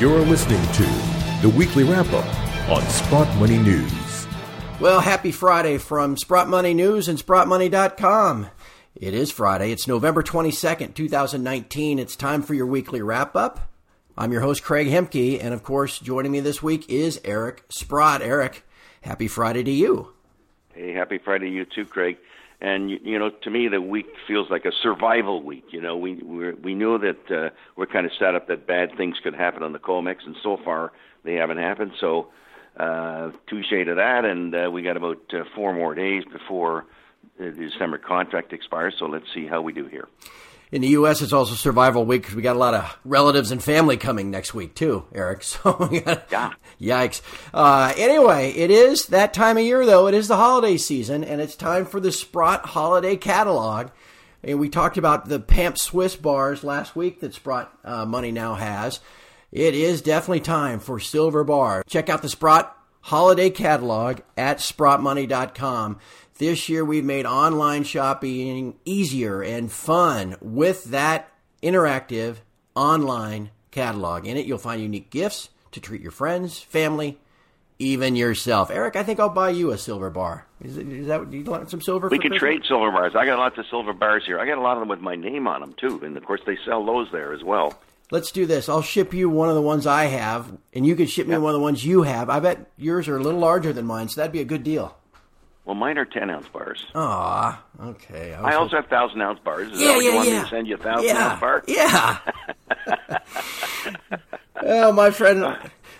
You're listening to the weekly wrap up on Sprott Money News. Well, happy Friday from Sprott Money News and SprottMoney.com. It is Friday. It's November 22nd, 2019. It's time for your weekly wrap up. I'm your host, Craig Hemke, and of course, joining me this week is Eric Sprott. Eric, happy Friday to you. Hey, happy Friday to you too, Craig. And you know, to me, the week feels like a survival week. You know, we we're, we knew that uh, we're kind of set up that bad things could happen on the Comex, and so far they haven't happened. So, uh, touche to that, and uh, we got about uh, four more days before the December contract expires. So let's see how we do here. In the U.S., it's also survival week because we got a lot of relatives and family coming next week too, Eric. So yeah, yikes. Uh, anyway, it is that time of year though. It is the holiday season, and it's time for the Sprott Holiday Catalog. And we talked about the Pamp Swiss bars last week that Sprott uh, Money now has. It is definitely time for Silver Bar. Check out the Sprott Holiday Catalog at SprottMoney.com. This year, we've made online shopping easier and fun with that interactive online catalog. In it, you'll find unique gifts to treat your friends, family, even yourself. Eric, I think I'll buy you a silver bar. Is, it, is that do you want some silver? We can trade silver bars. I got lots of silver bars here. I got a lot of them with my name on them too, and of course they sell those there as well. Let's do this. I'll ship you one of the ones I have, and you can ship me yep. one of the ones you have. I bet yours are a little larger than mine, so that'd be a good deal. Well, mine are ten ounce bars. Ah, okay. I, I also have thousand ounce bars. Is yeah, yeah, you want yeah. Me to send you a thousand yeah, ounce bar? Yeah. well, my friend,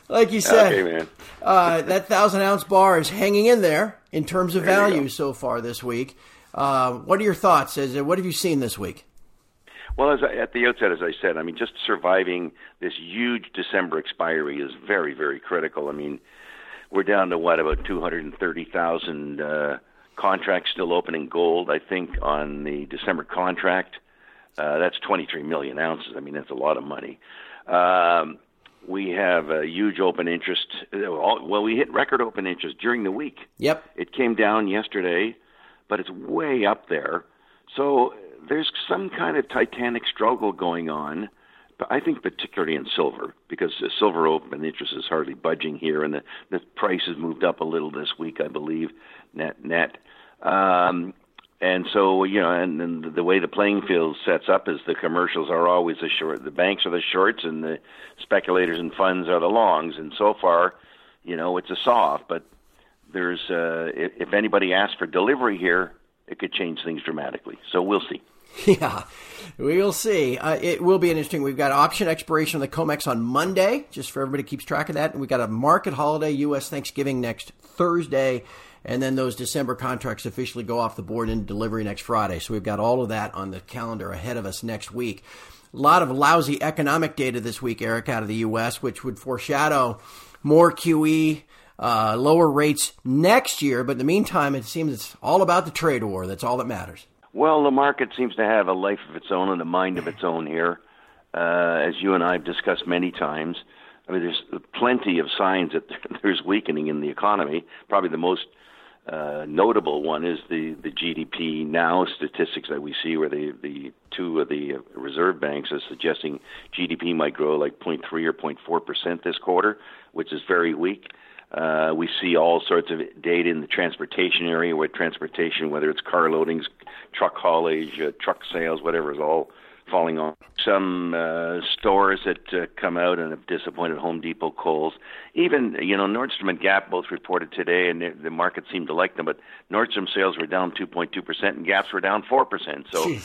like you said, okay, man. uh, that thousand ounce bar is hanging in there in terms of their value so far this week. Uh, what are your thoughts? As what have you seen this week? Well, as I, at the outset, as I said, I mean, just surviving this huge December expiry is very, very critical. I mean, we're down to what about 230,000 uh, contracts still open in gold. I think on the December contract, uh, that's 23 million ounces. I mean, that's a lot of money. Um, we have a huge open interest. Well, we hit record open interest during the week. Yep. It came down yesterday, but it's way up there. So there's some kind of titanic struggle going on I think particularly in silver, because the silver open interest is hardly budging here, and the, the price has moved up a little this week, I believe, net net. Um, and so, you know, and, and the way the playing field sets up is the commercials are always the short, the banks are the shorts, and the speculators and funds are the longs. And so far, you know, it's a soft, but there's uh, if, if anybody asks for delivery here, it could change things dramatically. So we'll see. Yeah, we'll see. Uh, it will be interesting. We've got option expiration of the COMEX on Monday, just for everybody keeps track of that. And we've got a market holiday, U.S. Thanksgiving next Thursday. And then those December contracts officially go off the board in delivery next Friday. So we've got all of that on the calendar ahead of us next week. A lot of lousy economic data this week, Eric, out of the U.S., which would foreshadow more QE, uh, lower rates next year. But in the meantime, it seems it's all about the trade war. That's all that matters. Well, the market seems to have a life of its own and a mind of its own here, uh, as you and I have discussed many times. I mean, there's plenty of signs that there's weakening in the economy. Probably the most uh, notable one is the, the GDP now statistics that we see, where the, the two of the reserve banks are suggesting GDP might grow like 0.3 or 0.4 percent this quarter, which is very weak. Uh, we see all sorts of data in the transportation area, where transportation, whether it's car loadings, truck haulage, uh, truck sales, whatever, is all falling off. Some uh, stores that uh, come out and have disappointed Home Depot, Kohl's, even you know Nordstrom and Gap both reported today, and the, the market seemed to like them. But Nordstrom sales were down 2.2 percent, and Gap's were down four percent. So.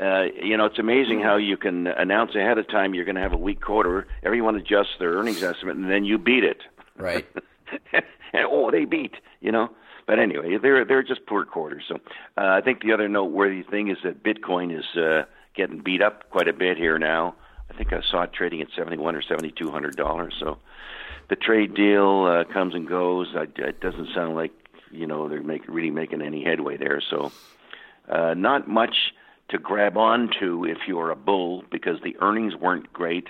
Uh, you know, it's amazing how you can announce ahead of time you're going to have a weak quarter. Everyone adjusts their earnings estimate, and then you beat it. Right. and oh, they beat. You know, but anyway, they're they're just poor quarters. So uh, I think the other noteworthy thing is that Bitcoin is uh, getting beat up quite a bit here now. I think I saw it trading at seventy one or seventy two hundred dollars. So the trade deal uh, comes and goes. I, it doesn't sound like you know they're make, really making any headway there. So uh, not much to grab onto if you're a bull because the earnings weren't great.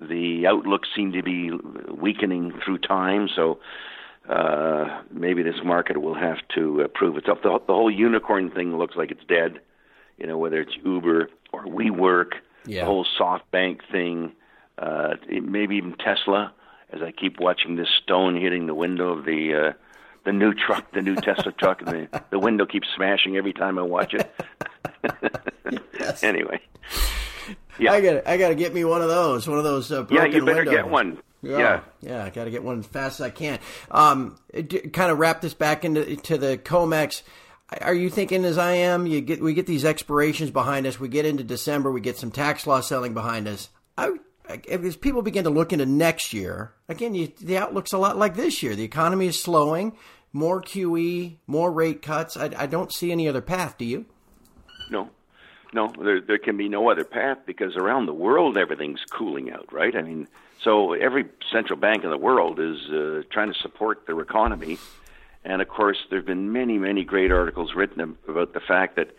The outlook seemed to be weakening through time. So uh, maybe this market will have to uh, prove itself. The, the whole unicorn thing looks like it's dead. You know, whether it's Uber or WeWork, yeah. the whole SoftBank thing. uh, maybe even Tesla. As I keep watching this stone hitting the window of the uh, the new truck, the new Tesla truck, and the the window keeps smashing every time I watch it. Yes. Anyway, yeah, I got I got to get me one of those. One of those. Uh, yeah, you better get one. Yeah. yeah, I got to get one as fast as I can. Um, d- kind of wrap this back into to the Comex. Are you thinking as I am? You get we get these expirations behind us. We get into December. We get some tax loss selling behind us. I, as people begin to look into next year, again, you, the outlook's a lot like this year. The economy is slowing. More QE, more rate cuts. I, I don't see any other path. Do you? No, no, there there can be no other path because around the world everything's cooling out, right? I mean, so every central bank in the world is uh, trying to support their economy, and of course, there've been many, many great articles written about the fact that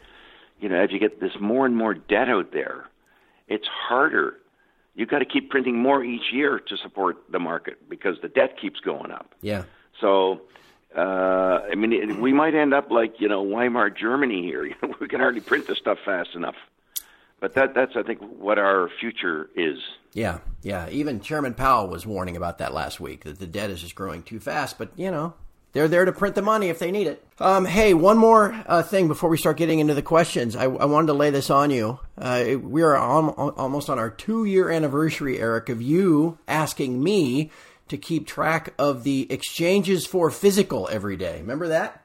you know as you get this more and more debt out there, it's harder. You've got to keep printing more each year to support the market because the debt keeps going up. Yeah. So, uh, I mean, it, we might end up like you know Weimar Germany here. You know, we can hardly print the stuff fast enough. But that that's I think what our future is. Yeah, yeah. Even Chairman Powell was warning about that last week that the debt is just growing too fast. But you know, they're there to print the money if they need it. Um, hey, one more uh, thing before we start getting into the questions. I, I wanted to lay this on you. Uh, we are on, almost on our two year anniversary, Eric, of you asking me to keep track of the exchanges for physical every day. Remember that?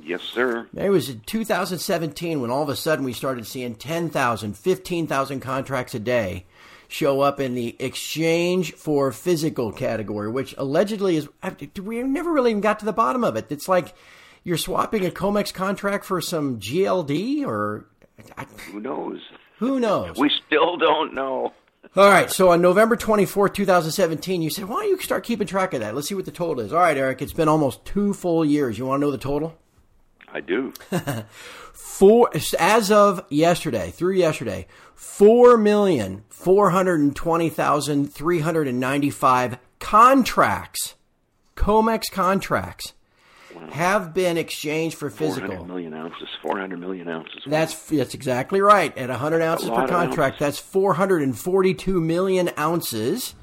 Yes, sir. It was in 2017 when all of a sudden we started seeing 10,000, 15,000 contracts a day show up in the exchange for physical category, which allegedly is, we never really even got to the bottom of it. It's like you're swapping a COMEX contract for some GLD or. Who knows? Who knows? We still don't know. All right, so on November 24th, 2017, you said, why don't you start keeping track of that? Let's see what the total is. All right, Eric, it's been almost two full years. You want to know the total? I do. Four as of yesterday, through yesterday, four million four hundred and twenty thousand three hundred and ninety-five contracts, Comex contracts, have been exchanged for physical. 400 million ounces. 400 million ounces. That's that's exactly right. At 100 ounces per contract, ounces. that's 442 million ounces.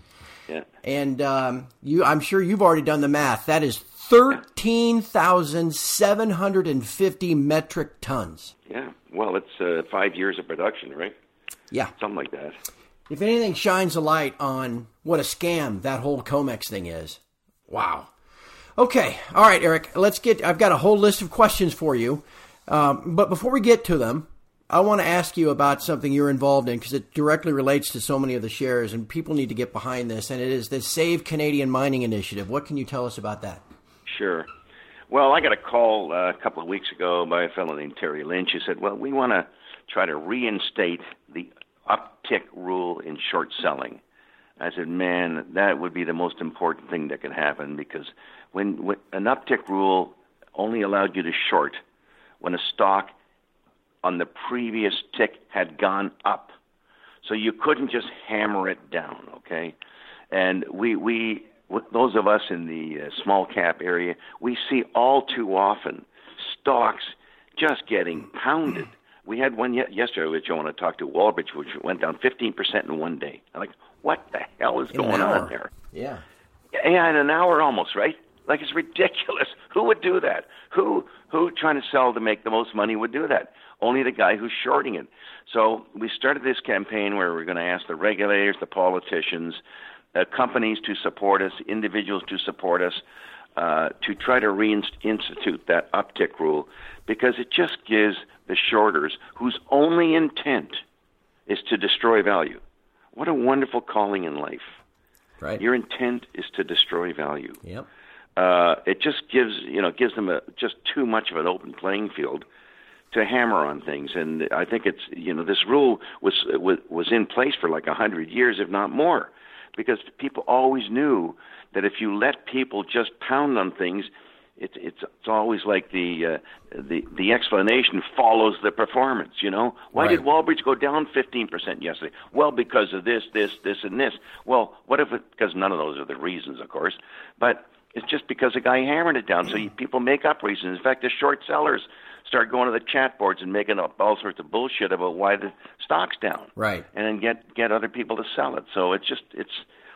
Yeah. And um, you, I'm sure you've already done the math. That is 13,750 metric tons. Yeah. Well, it's uh, five years of production, right? Yeah. Something like that. If anything shines a light on what a scam that whole Comex thing is, wow. Okay, all right, Eric. Let's get. I've got a whole list of questions for you, um, but before we get to them, I want to ask you about something you're involved in because it directly relates to so many of the shares, and people need to get behind this. And it is the Save Canadian Mining Initiative. What can you tell us about that? Sure. Well, I got a call uh, a couple of weeks ago by a fellow named Terry Lynch who said, "Well, we want to try to reinstate the uptick rule in short selling." I said, "Man, that would be the most important thing that could happen because when, when an uptick rule only allowed you to short when a stock on the previous tick had gone up, so you couldn't just hammer it down, okay?" And we we those of us in the uh, small cap area, we see all too often stocks just getting pounded. We had one ye- yesterday, which I want to talk to Wallbridge, which went down 15% in one day. I'm like, what the hell is In going on there? Yeah. Yeah, in an hour almost, right? Like it's ridiculous. Who would do that? Who who trying to sell to make the most money would do that? Only the guy who's shorting it. So we started this campaign where we're going to ask the regulators, the politicians, uh, companies to support us, individuals to support us, uh, to try to reinstitute that uptick rule because it just gives the shorters whose only intent is to destroy value. What a wonderful calling in life. Right. Your intent is to destroy value. yep. Uh, it just gives you know gives them a just too much of an open playing field to hammer on things. And I think it's you know this rule was was, was in place for like a hundred years, if not more, because people always knew that if you let people just pound on things. It's it's it's always like the uh, the the explanation follows the performance. You know why did Right. Wallbridge go down fifteen percent yesterday? Well, because of this, this, this, and this. Well, what if it? Because none of those are the reasons, of course. But it's just because a guy hammered it down. So you, people make up reasons. In fact, the short sellers start going to the chat boards and making up all sorts of bullshit about why the stock's down. Right. And then get get other people to sell it. So it's just it's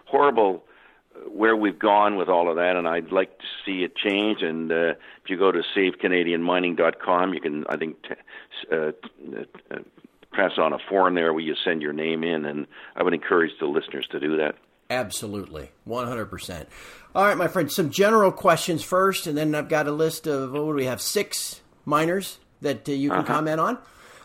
horrible uh, where we've gone with all of that, and I'd like to see it change. And uh, if you go to SaveCanadianMining.com, you can, I think, t- uh, uh, press on a form there where you send your name in, and I would encourage the listeners to do that. Absolutely, one hundred percent. All right, my friend. Some general questions first, and then I've got a list of what do we have? Six miners that uh, you can uh-huh. comment on.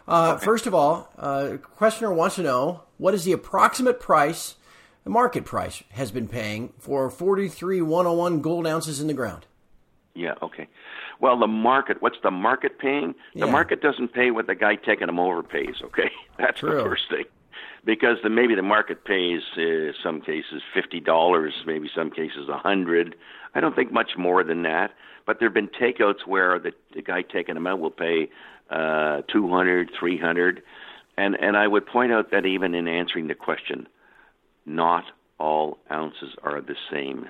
Uh, okay. First of all, uh, questioner wants to know what is the approximate price, the market price, has been paying for forty three one hundred oh one gold ounces in the ground. Yeah. Okay. Well, the market. What's the market paying? The yeah. market doesn't pay what the guy taking them over pays. Okay, that's True. the first thing because the, maybe the market pays uh, some cases fifty dollars, maybe some cases a hundred. I don't think much more than that. But there have been takeouts where the, the guy taking them out will pay uh, two hundred, three hundred, and and I would point out that even in answering the question, not all ounces are the same.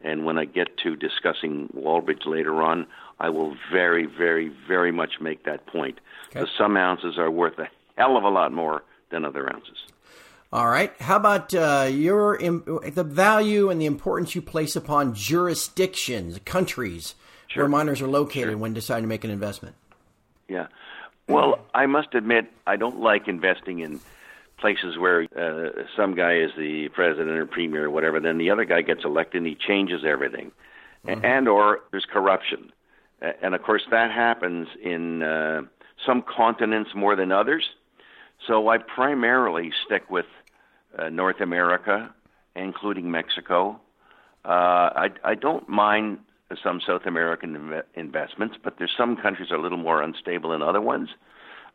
And when I get to discussing Wallbridge later on, I will very, very, very much make that point. Okay. some ounces are worth a hell of a lot more than other ounces. All right. How about uh, your the value and the importance you place upon jurisdictions, countries sure. where miners are located sure. when deciding to make an investment? Yeah. Well, I must admit I don't like investing in places where uh, some guy is the president or premier or whatever, then the other guy gets elected and he changes everything, mm-hmm. and or there's corruption, and of course that happens in uh, some continents more than others. So I primarily stick with uh, North America, including Mexico. Uh, I, I don't mind some South American inv- investments, but there's some countries are a little more unstable than other ones.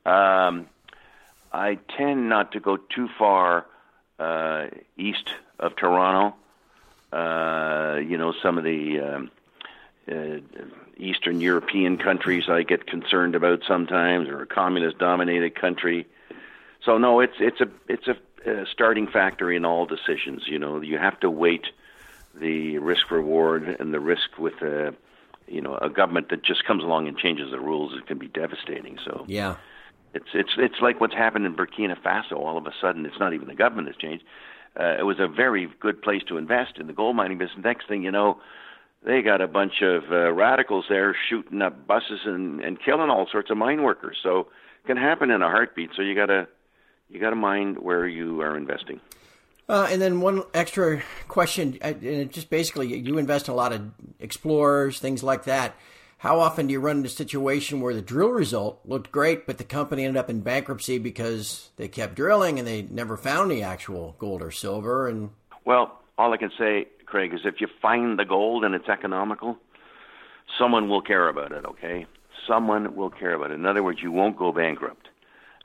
Um, I tend not to go too far uh, east of Toronto. Uh, you know, some of the um, uh, Eastern European countries I get concerned about sometimes, or a communist-dominated country. So no, it's it's a it's a, starting factor in all decisions. You know, you have to weight the risk reward and the risk with a you know a government that just comes along and changes the rules. It can be devastating. So yeah, it's it's it's like what's happened in Burkina Faso. All of a sudden, it's not even the government that's changed. Uh, it was a very good place to invest in the gold mining business. Next thing you know, they got a bunch of uh, radicals there shooting up buses and and killing all sorts of mine workers. So it can happen in a heartbeat. So you gotta you got to mind where you are investing. Uh, and then one extra question, and just basically, you invest in a lot of explorers, things like that. How often do you run into a situation where the drill result looked great, but the company ended up in bankruptcy because they kept drilling and they never found any actual gold or silver? And well, all I can say, Craig, is if you find the gold and it's economical, someone will care about it. Okay, someone will care about it. In other words, you won't go bankrupt.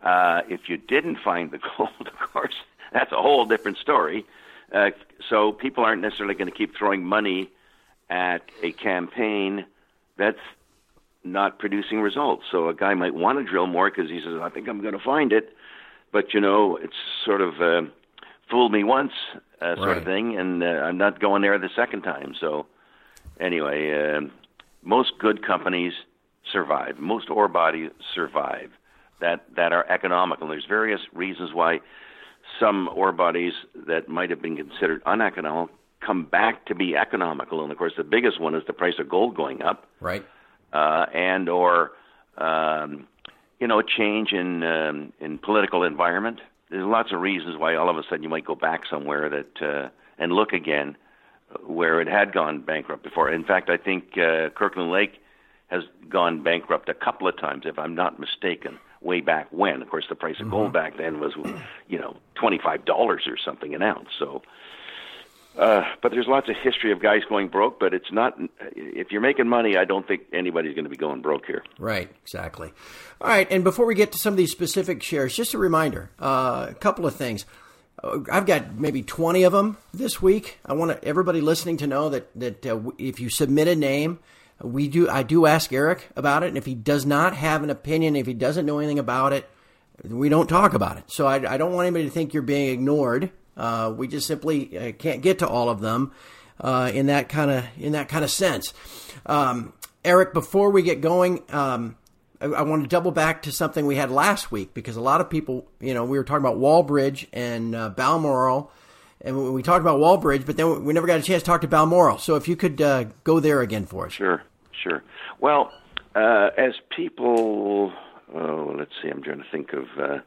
Uh, if you didn't find the gold, of course, that's a whole different story. Uh, so people aren't necessarily going to keep throwing money at a campaign that's not producing results. So a guy might want to drill more because he says, "I think I'm going to find it," but you know, it's sort of uh, fooled me once, uh, sort right. of thing, and uh, I'm not going there the second time. So anyway, uh, most good companies survive. Most ore bodies survive that that are economical. There's various reasons why some ore bodies that might have been considered uneconomical come back to be economical, and of course the biggest one is the price of gold going up, right? Uh, and or um, you know a change in um, in political environment. There's lots of reasons why all of a sudden you might go back somewhere that uh, and look again where it had gone bankrupt before. In fact, I think uh, Kirkland Lake has gone bankrupt a couple of times, if I'm not mistaken way back when. Of course, the price of mm-hmm. gold back then was, you know, twenty five dollars or something an ounce. So, uh, but there's lots of history of guys going broke. But it's not. If you're making money, I don't think anybody's going to be going broke here. Right. Exactly. All right. And before we get to some of these specific shares, just a reminder: uh, a couple of things. Uh, I've got maybe 20 of them this week. I want everybody listening to know that that uh, if you submit a name we do I do ask Eric about it, and if he does not have an opinion, if he doesn't know anything about it, we don't talk about it. So I, I don't want anybody to think you're being ignored. Uh, we just simply uh, can't get to all of them uh, in that kind of in that kind of sense. Um, Eric, before we get going, um, I, I want to double back to something we had last week because a lot of people, you know, we were talking about Wallbridge and uh, Balmoral, and we talked about Wallbridge, but then we never got a chance to talk to Balmoral. So if you could uh, go there again for us. Sure, sure. Well, uh, as people, oh, let's see, I'm trying to think of, uh,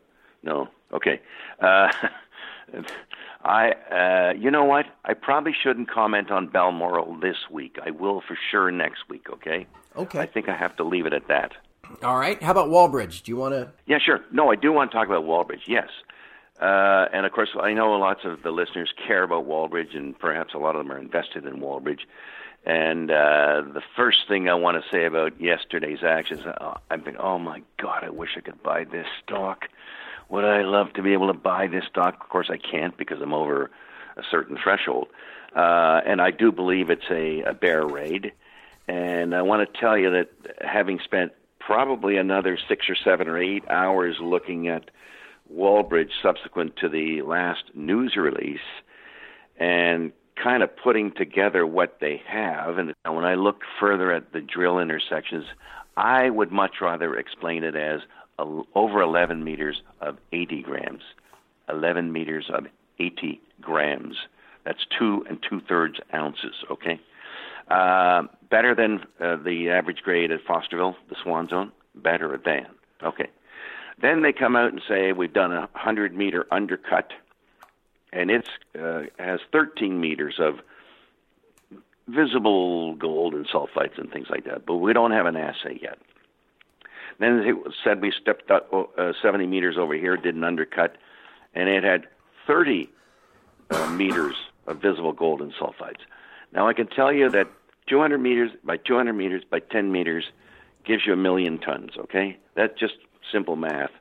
no, okay. Uh, I, uh, you know what? I probably shouldn't comment on Balmoral this week. I will for sure next week. Okay. Okay. I think I have to leave it at that. All right. How about Wallbridge? Do you want to? Yeah, sure. No, I do want to talk about Wallbridge. Yes. Uh, and of course, I know lots of the listeners care about Wallbridge, and perhaps a lot of them are invested in Wallbridge. And uh, the first thing I want to say about yesterday's actions, uh, I'm thinking, oh my God, I wish I could buy this stock. Would I love to be able to buy this stock? Of course, I can't because I'm over a certain threshold. Uh, and I do believe it's a, a bear raid. And I want to tell you that having spent probably another six or seven or eight hours looking at Wallbridge subsequent to the last news release and kind of putting together what they have. And when I look further at the drill intersections, I would much rather explain it as over 11 meters of 80 grams. 11 meters of 80 grams. That's two and two thirds ounces, okay? Uh, better than uh, the average grade at Fosterville, the Swan Zone? Better than. Okay. Then they come out and say we've done a 100 meter undercut, and it uh, has 13 meters of visible gold and sulfides and things like that, but we don't have an assay yet. Then it said we stepped up uh, 70 meters over here, did an undercut, and it had 30 uh, meters of visible gold and sulfides. Now I can tell you that 200 meters by 200 meters by 10 meters gives you a million tons. Okay, that's just simple math.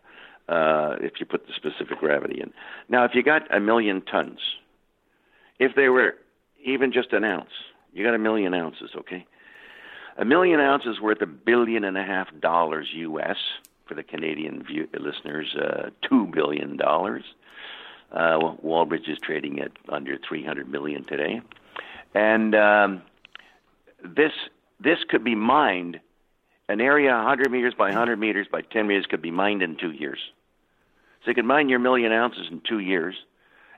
Uh, if you put the specific gravity in. Now, if you got a million tons, if they were even just an ounce, you got a million ounces. Okay, a million ounces worth a billion and a half dollars U.S. for the Canadian view, listeners, uh, two billion dollars. Uh, Wallbridge is trading at under 300 million today, and um, this this could be mined. An area 100 meters by 100 meters by 10 meters could be mined in two years. So you could mine your million ounces in two years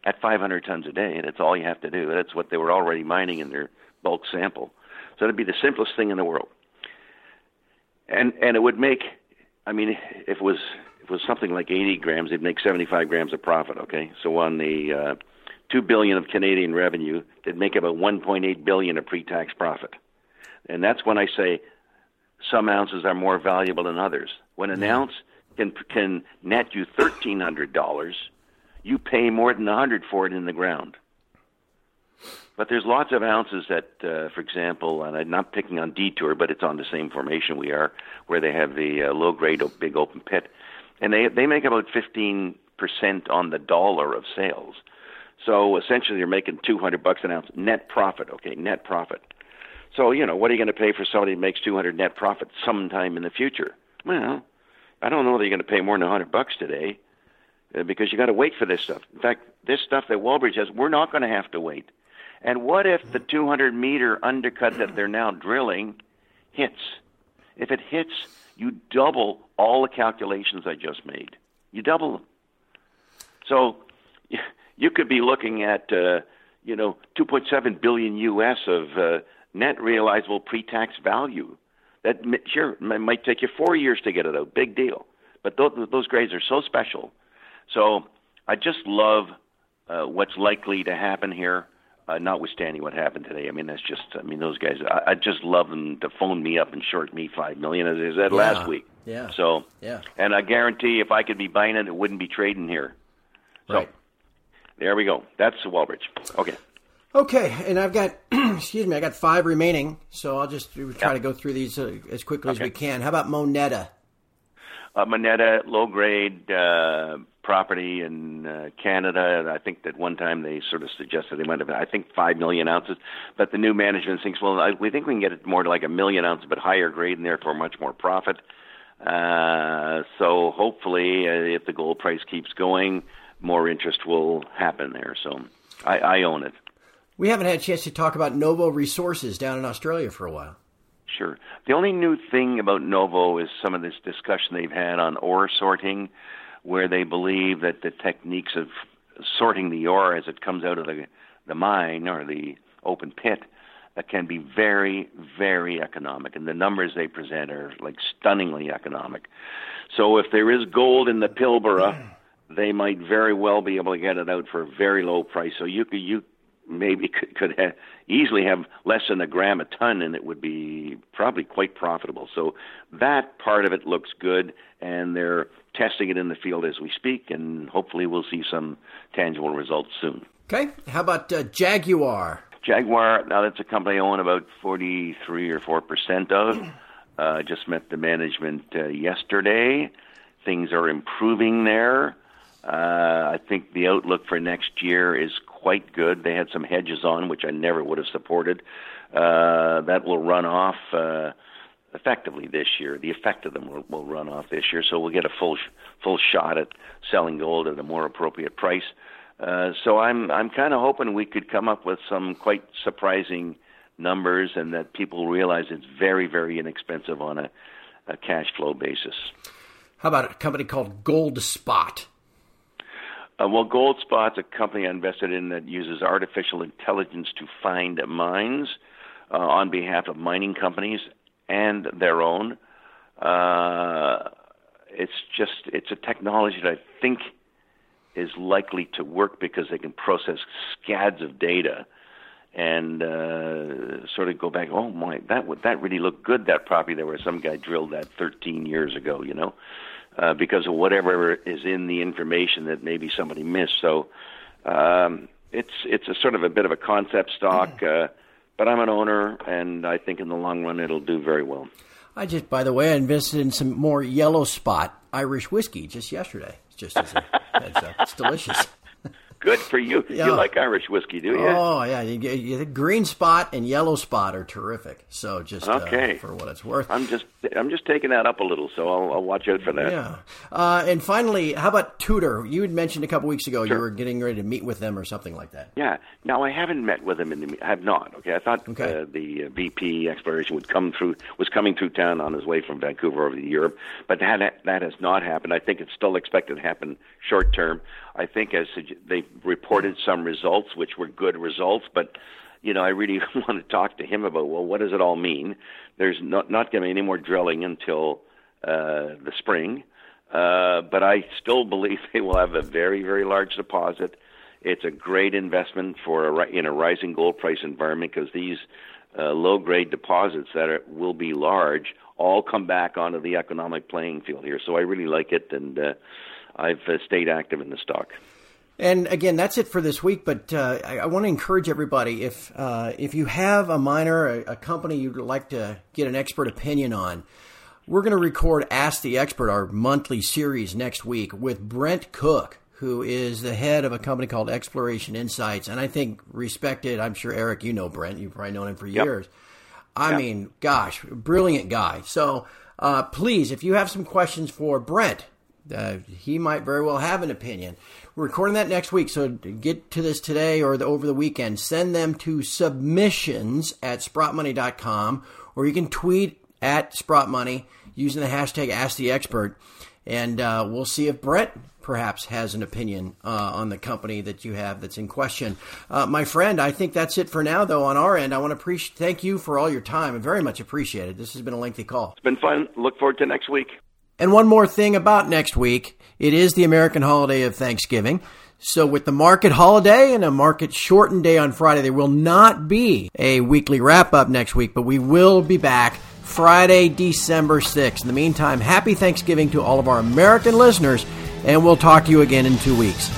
at 500 tons a day. And that's all you have to do. That's what they were already mining in their bulk sample. So it'd be the simplest thing in the world. And and it would make, I mean, if it was if it was something like 80 grams, it'd make 75 grams of profit. Okay, so on the uh, two billion of Canadian revenue, it'd make about 1.8 billion of pre-tax profit. And that's when I say some ounces are more valuable than others. When an yeah. ounce can can net you thirteen hundred dollars, you pay more than a hundred for it in the ground. But there's lots of ounces that, uh, for example, and I'm not picking on Detour, but it's on the same formation we are, where they have the uh, low grade big open pit, and they they make about fifteen percent on the dollar of sales. So essentially, you're making two hundred bucks an ounce net profit. Okay, net profit. So, you know, what are you going to pay for somebody who makes 200 net profit sometime in the future? Well, I don't know that you're going to pay more than a 100 bucks today uh, because you got to wait for this stuff. In fact, this stuff that Wallbridge has, we're not going to have to wait. And what if the 200 meter undercut that they're now drilling hits? If it hits, you double all the calculations I just made. You double them. So you could be looking at, uh, you know, 2.7 billion US of uh, net realizable pre-tax value. That sure might take you four years to get it out. Big deal. But those, those grades are so special. So I just love uh, what's likely to happen here. Uh, notwithstanding what happened today, I mean that's just. I mean those guys. I, I just love them to phone me up and short me five million as I said yeah. last week. Yeah. So yeah. And I guarantee if I could be buying it, it wouldn't be trading here. So right. there we go. That's the Wallbridge. Okay. Okay, and I've got, excuse me, I got five remaining, so I'll just try yep. to go through these uh, as quickly okay. as we can. How about Moneta? Uh, Moneta, low grade uh, property in uh, Canada. I think that one time they sort of suggested they might have, I think, five million ounces. But the new management thinks, well, I, we think we can get it more to like a million ounces, but higher grade, and therefore much more profit. Uh, so hopefully, uh, if the gold price keeps going, more interest will happen there. So I, I own it. We haven't had a chance to talk about Novo Resources down in Australia for a while. Sure. The only new thing about Novo is some of this discussion they've had on ore sorting, where they believe that the techniques of sorting the ore as it comes out of the the mine or the open pit can be very, very economic, and the numbers they present are like stunningly economic. So if there is gold in the Pilbara, they might very well be able to get it out for a very low price. So you could you maybe could, could have, easily have less than a gram a ton, and it would be probably quite profitable. So that part of it looks good, and they're testing it in the field as we speak, and hopefully we'll see some tangible results soon. Okay, how about uh, Jaguar? Jaguar, now that's a company I own about 43 or 4% of. I uh, just met the management uh, yesterday. Things are improving there. Uh, I think the outlook for next year is quite good. They had some hedges on, which I never would have supported. Uh, that will run off uh, effectively this year. The effect of them will, will run off this year, so we'll get a full full shot at selling gold at a more appropriate price. Uh, so I'm I'm kind of hoping we could come up with some quite surprising numbers, and that people realize it's very very inexpensive on a, a cash flow basis. How about a company called Gold Spot? Uh, well, Gold Spot's a company I invested in that uses artificial intelligence to find mines uh, on behalf of mining companies and their own. Uh, it's just it's a technology that I think is likely to work because they can process scads of data and uh, sort of go back. Oh my, that would that really look good that property there where some guy drilled that 13 years ago, you know, uh, because of whatever is in the information that maybe somebody missed. So um, it's it's a sort of a bit of a concept stock, uh, but I'm an owner, and I think in the long run it'll do very well. I just, by the way, I invested in some more yellow spot Irish whiskey just yesterday. It's just as a heads up, it's delicious. Good for you. Yeah. You like Irish whiskey, do you? Oh yeah, you you, the green spot and yellow spot are terrific. So just uh, okay. Uh, for what it's worth, I'm just I'm just taking that up a little, so I'll, I'll watch out for that. Yeah. Uh, and finally, how about Tudor? You had mentioned a couple weeks ago sure. you were getting ready to meet with them or something like that. Yeah. Now I haven't met with them. In the, I have not. Okay. I thought okay. Uh, the uh, VP exploration would come through was coming through town on his way from Vancouver over to Europe, but that that has not happened. I think it's still expected to happen short term. I think as they reported some results, which were good results, but you know, I really want to talk to him about well, what does it all mean? There's not not going to be any more drilling until uh, the spring, uh, but I still believe they will have a very very large deposit. It's a great investment for a, in a rising gold price environment because these uh, low grade deposits that are, will be large all come back onto the economic playing field here. So I really like it and. Uh, I've uh, stayed active in the stock. And again, that's it for this week. But uh, I, I, want to encourage everybody if uh, if you have a miner, a, a, company you'd like to get an expert opinion on, we're going to record Ask the Expert, our monthly series next week with Brent Cook, who is the head of a company called Exploration Insights, and I think respected. I'm sure Eric, you know Brent. You've probably known him for yep. years. I yep. mean, gosh, brilliant guy. So uh, please, if you have some questions for Brent, uh, he might very well have an opinion. We're recording that next week, so get to this today or the, over the weekend. Send them to submissions at sprottmoney.com, or you can tweet at sprottmoney using the hashtag AskTheExpert, and uh, we'll see if Brent perhaps has an opinion uh, on the company that you have that's in question. Uh, my friend, I think that's it for now, though, on our end. I want to appreciate, thank you for all your time. I very much appreciate it. This has been a lengthy call. It's been fun. Look forward to next week. And one more thing about next week it is the American holiday of Thanksgiving. So, with the market holiday and a market shortened day on Friday, there will not be a weekly wrap up next week, but we will be back Friday, December 6th. In the meantime, happy Thanksgiving to all of our American listeners, and we'll talk to you again in two weeks.